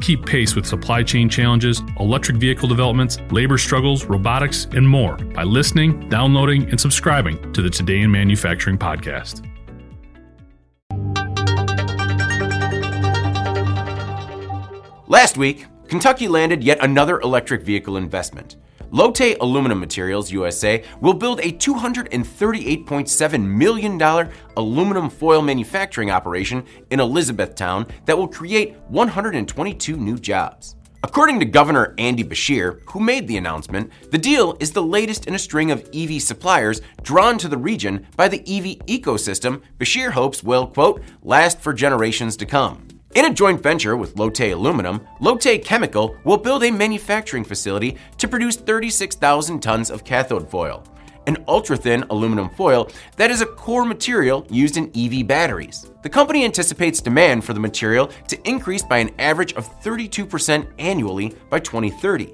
Keep pace with supply chain challenges, electric vehicle developments, labor struggles, robotics, and more by listening, downloading, and subscribing to the Today in Manufacturing podcast. Last week, Kentucky landed yet another electric vehicle investment. Lotte Aluminum Materials USA will build a $238.7 million aluminum foil manufacturing operation in Elizabethtown that will create 122 new jobs. According to Governor Andy Beshear, who made the announcement, the deal is the latest in a string of EV suppliers drawn to the region by the EV ecosystem Beshear hopes will, quote, last for generations to come. In a joint venture with Lotte Aluminum, Lotte Chemical will build a manufacturing facility to produce 36,000 tons of cathode foil, an ultra thin aluminum foil that is a core material used in EV batteries. The company anticipates demand for the material to increase by an average of 32% annually by 2030.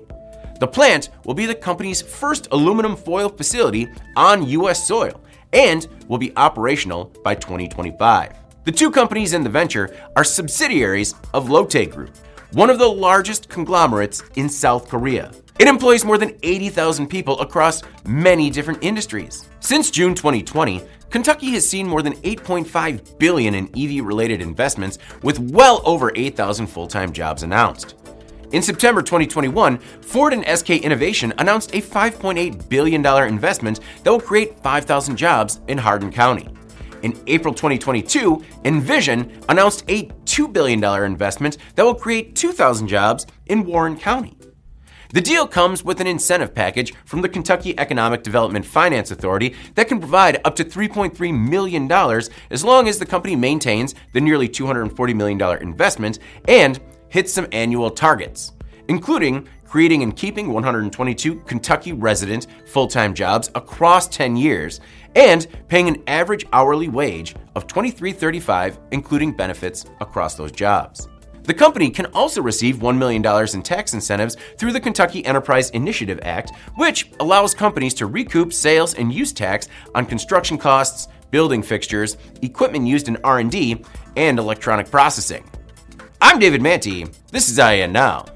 The plant will be the company's first aluminum foil facility on U.S. soil and will be operational by 2025. The two companies in the venture are subsidiaries of Lotte Group, one of the largest conglomerates in South Korea. It employs more than 80,000 people across many different industries. Since June 2020, Kentucky has seen more than 8.5 billion in EV-related investments with well over 8,000 full-time jobs announced. In September 2021, Ford and SK Innovation announced a $5.8 billion investment that will create 5,000 jobs in Hardin County. In April 2022, Envision announced a $2 billion investment that will create 2,000 jobs in Warren County. The deal comes with an incentive package from the Kentucky Economic Development Finance Authority that can provide up to $3.3 million as long as the company maintains the nearly $240 million investment and hits some annual targets, including creating and keeping 122 Kentucky resident full time jobs across 10 years, and paying an average hourly wage of $23.35, including benefits across those jobs. The company can also receive $1 million in tax incentives through the Kentucky Enterprise Initiative Act, which allows companies to recoup sales and use tax on construction costs, building fixtures, equipment used in R&D, and electronic processing. I'm David Mantey. This is IEN Now.